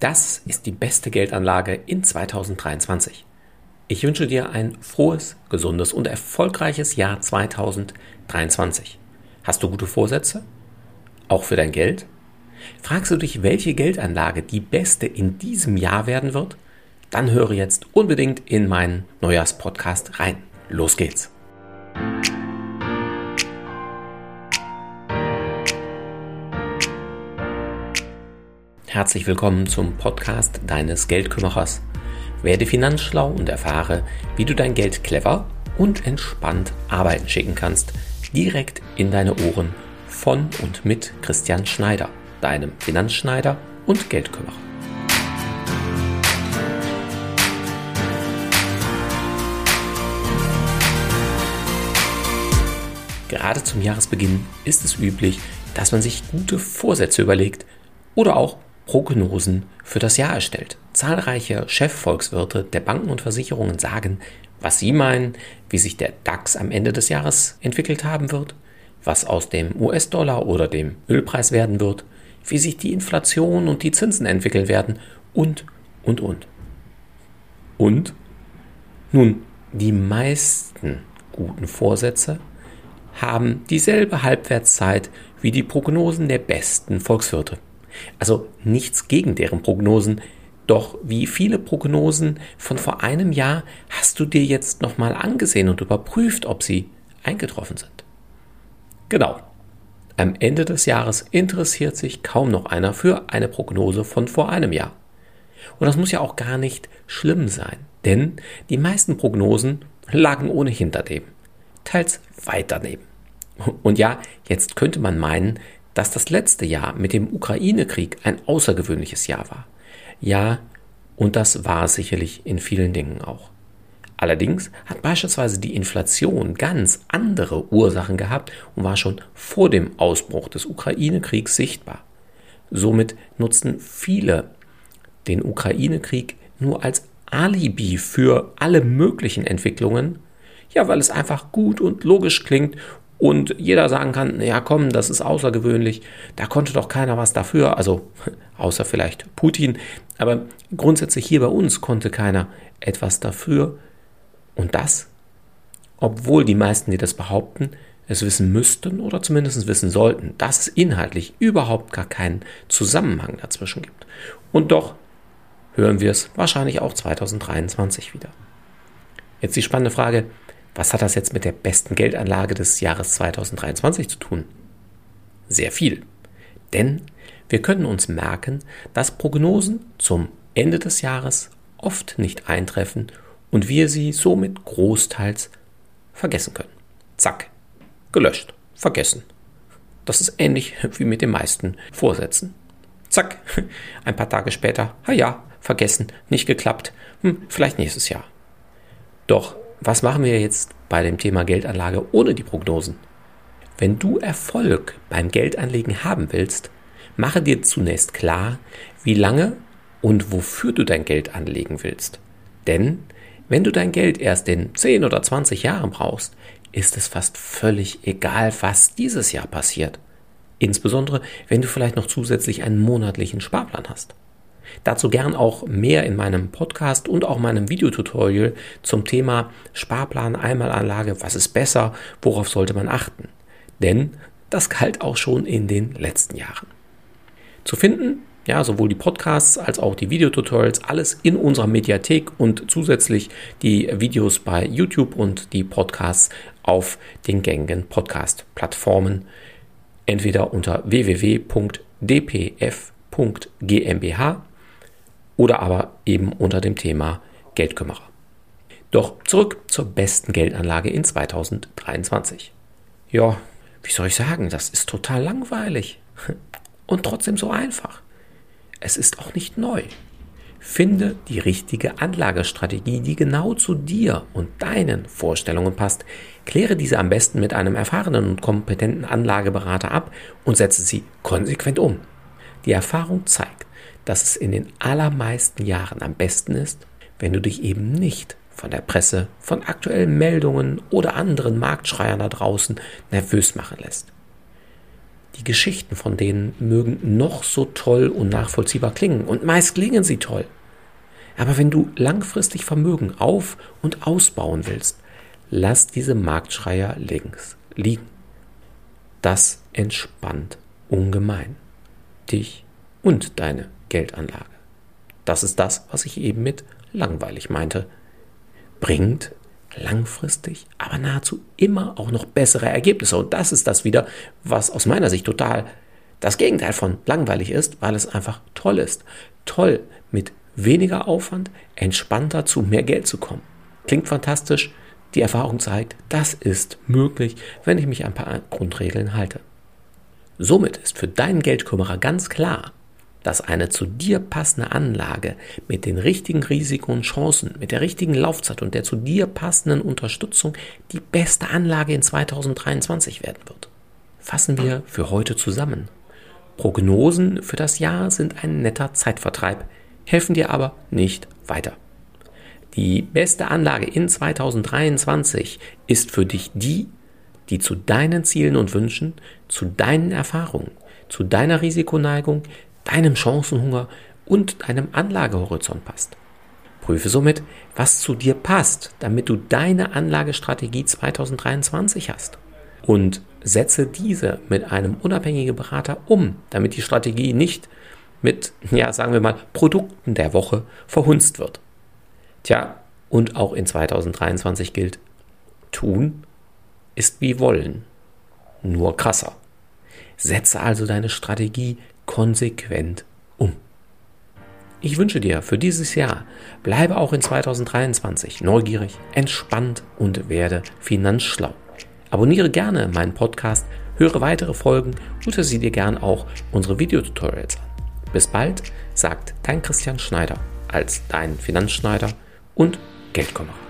Das ist die beste Geldanlage in 2023. Ich wünsche dir ein frohes, gesundes und erfolgreiches Jahr 2023. Hast du gute Vorsätze? Auch für dein Geld? Fragst du dich, welche Geldanlage die beste in diesem Jahr werden wird? Dann höre jetzt unbedingt in meinen Neujahrspodcast rein. Los geht's! Herzlich willkommen zum Podcast deines Geldkümmerers. Werde finanzschlau und erfahre, wie du dein Geld clever und entspannt arbeiten schicken kannst, direkt in deine Ohren von und mit Christian Schneider, deinem Finanzschneider und Geldkümmerer. Gerade zum Jahresbeginn ist es üblich, dass man sich gute Vorsätze überlegt oder auch Prognosen für das Jahr erstellt. Zahlreiche Chefvolkswirte der Banken und Versicherungen sagen, was sie meinen, wie sich der DAX am Ende des Jahres entwickelt haben wird, was aus dem US-Dollar oder dem Ölpreis werden wird, wie sich die Inflation und die Zinsen entwickeln werden und, und, und. Und? Nun, die meisten guten Vorsätze haben dieselbe Halbwertszeit wie die Prognosen der besten Volkswirte. Also nichts gegen deren Prognosen. Doch wie viele Prognosen von vor einem Jahr hast du dir jetzt nochmal angesehen und überprüft, ob sie eingetroffen sind? Genau. Am Ende des Jahres interessiert sich kaum noch einer für eine Prognose von vor einem Jahr. Und das muss ja auch gar nicht schlimm sein, denn die meisten Prognosen lagen ohnehin daneben, teils weit daneben. Und ja, jetzt könnte man meinen, dass das letzte Jahr mit dem Ukraine-Krieg ein außergewöhnliches Jahr war. Ja, und das war sicherlich in vielen Dingen auch. Allerdings hat beispielsweise die Inflation ganz andere Ursachen gehabt und war schon vor dem Ausbruch des Ukraine-Kriegs sichtbar. Somit nutzten viele den Ukraine-Krieg nur als Alibi für alle möglichen Entwicklungen, ja, weil es einfach gut und logisch klingt und jeder sagen kann, ja komm, das ist außergewöhnlich, da konnte doch keiner was dafür, also außer vielleicht Putin, aber grundsätzlich hier bei uns konnte keiner etwas dafür. Und das, obwohl die meisten, die das behaupten, es wissen müssten oder zumindest wissen sollten, dass es inhaltlich überhaupt gar keinen Zusammenhang dazwischen gibt. Und doch hören wir es wahrscheinlich auch 2023 wieder. Jetzt die spannende Frage, was hat das jetzt mit der besten Geldanlage des Jahres 2023 zu tun? Sehr viel. Denn wir können uns merken, dass Prognosen zum Ende des Jahres oft nicht eintreffen und wir sie somit großteils vergessen können. Zack, gelöscht, vergessen. Das ist ähnlich wie mit den meisten Vorsätzen. Zack, ein paar Tage später, ha ja, vergessen, nicht geklappt, hm, vielleicht nächstes Jahr. Doch was machen wir jetzt bei dem Thema Geldanlage ohne die Prognosen? Wenn du Erfolg beim Geldanlegen haben willst, mache dir zunächst klar, wie lange und wofür du dein Geld anlegen willst. Denn wenn du dein Geld erst in 10 oder 20 Jahren brauchst, ist es fast völlig egal, was dieses Jahr passiert. Insbesondere, wenn du vielleicht noch zusätzlich einen monatlichen Sparplan hast. Dazu gern auch mehr in meinem Podcast und auch meinem Videotutorial zum Thema Sparplan, Einmalanlage, was ist besser, worauf sollte man achten. Denn das galt auch schon in den letzten Jahren. Zu finden, ja, sowohl die Podcasts als auch die Videotutorials, alles in unserer Mediathek und zusätzlich die Videos bei YouTube und die Podcasts auf den gängigen Podcast-Plattformen, entweder unter www.dpf.gmbh oder aber eben unter dem Thema Geldkümmerer. Doch zurück zur besten Geldanlage in 2023. Ja, wie soll ich sagen, das ist total langweilig und trotzdem so einfach. Es ist auch nicht neu. Finde die richtige Anlagestrategie, die genau zu dir und deinen Vorstellungen passt. Kläre diese am besten mit einem erfahrenen und kompetenten Anlageberater ab und setze sie konsequent um. Die Erfahrung zeigt, dass es in den allermeisten Jahren am besten ist, wenn du dich eben nicht von der Presse, von aktuellen Meldungen oder anderen Marktschreiern da draußen nervös machen lässt. Die Geschichten von denen mögen noch so toll und nachvollziehbar klingen und meist klingen sie toll. Aber wenn du langfristig Vermögen auf- und ausbauen willst, lass diese Marktschreier links liegen. Das entspannt ungemein dich und deine Geldanlage. Das ist das, was ich eben mit langweilig meinte. Bringt langfristig, aber nahezu immer auch noch bessere Ergebnisse. Und das ist das wieder, was aus meiner Sicht total das Gegenteil von langweilig ist, weil es einfach toll ist. Toll, mit weniger Aufwand entspannter zu mehr Geld zu kommen. Klingt fantastisch. Die Erfahrung zeigt, das ist möglich, wenn ich mich ein paar Grundregeln halte. Somit ist für deinen Geldkümmerer ganz klar, dass eine zu dir passende Anlage mit den richtigen Risiken und Chancen, mit der richtigen Laufzeit und der zu dir passenden Unterstützung die beste Anlage in 2023 werden wird. Fassen wir für heute zusammen. Prognosen für das Jahr sind ein netter Zeitvertreib, helfen dir aber nicht weiter. Die beste Anlage in 2023 ist für dich die, die zu deinen Zielen und Wünschen, zu deinen Erfahrungen, zu deiner Risikoneigung, deinem Chancenhunger und deinem Anlagehorizont passt. Prüfe somit, was zu dir passt, damit du deine Anlagestrategie 2023 hast. Und setze diese mit einem unabhängigen Berater um, damit die Strategie nicht mit, ja, sagen wir mal, Produkten der Woche verhunzt wird. Tja, und auch in 2023 gilt, tun ist wie wollen, nur krasser. Setze also deine Strategie konsequent um. Ich wünsche dir für dieses Jahr, bleibe auch in 2023 neugierig, entspannt und werde finanzschlau. Abonniere gerne meinen Podcast, höre weitere Folgen oder sieh dir gern auch unsere Videotutorials an. Bis bald, sagt dein Christian Schneider als dein Finanzschneider und Geldkommer.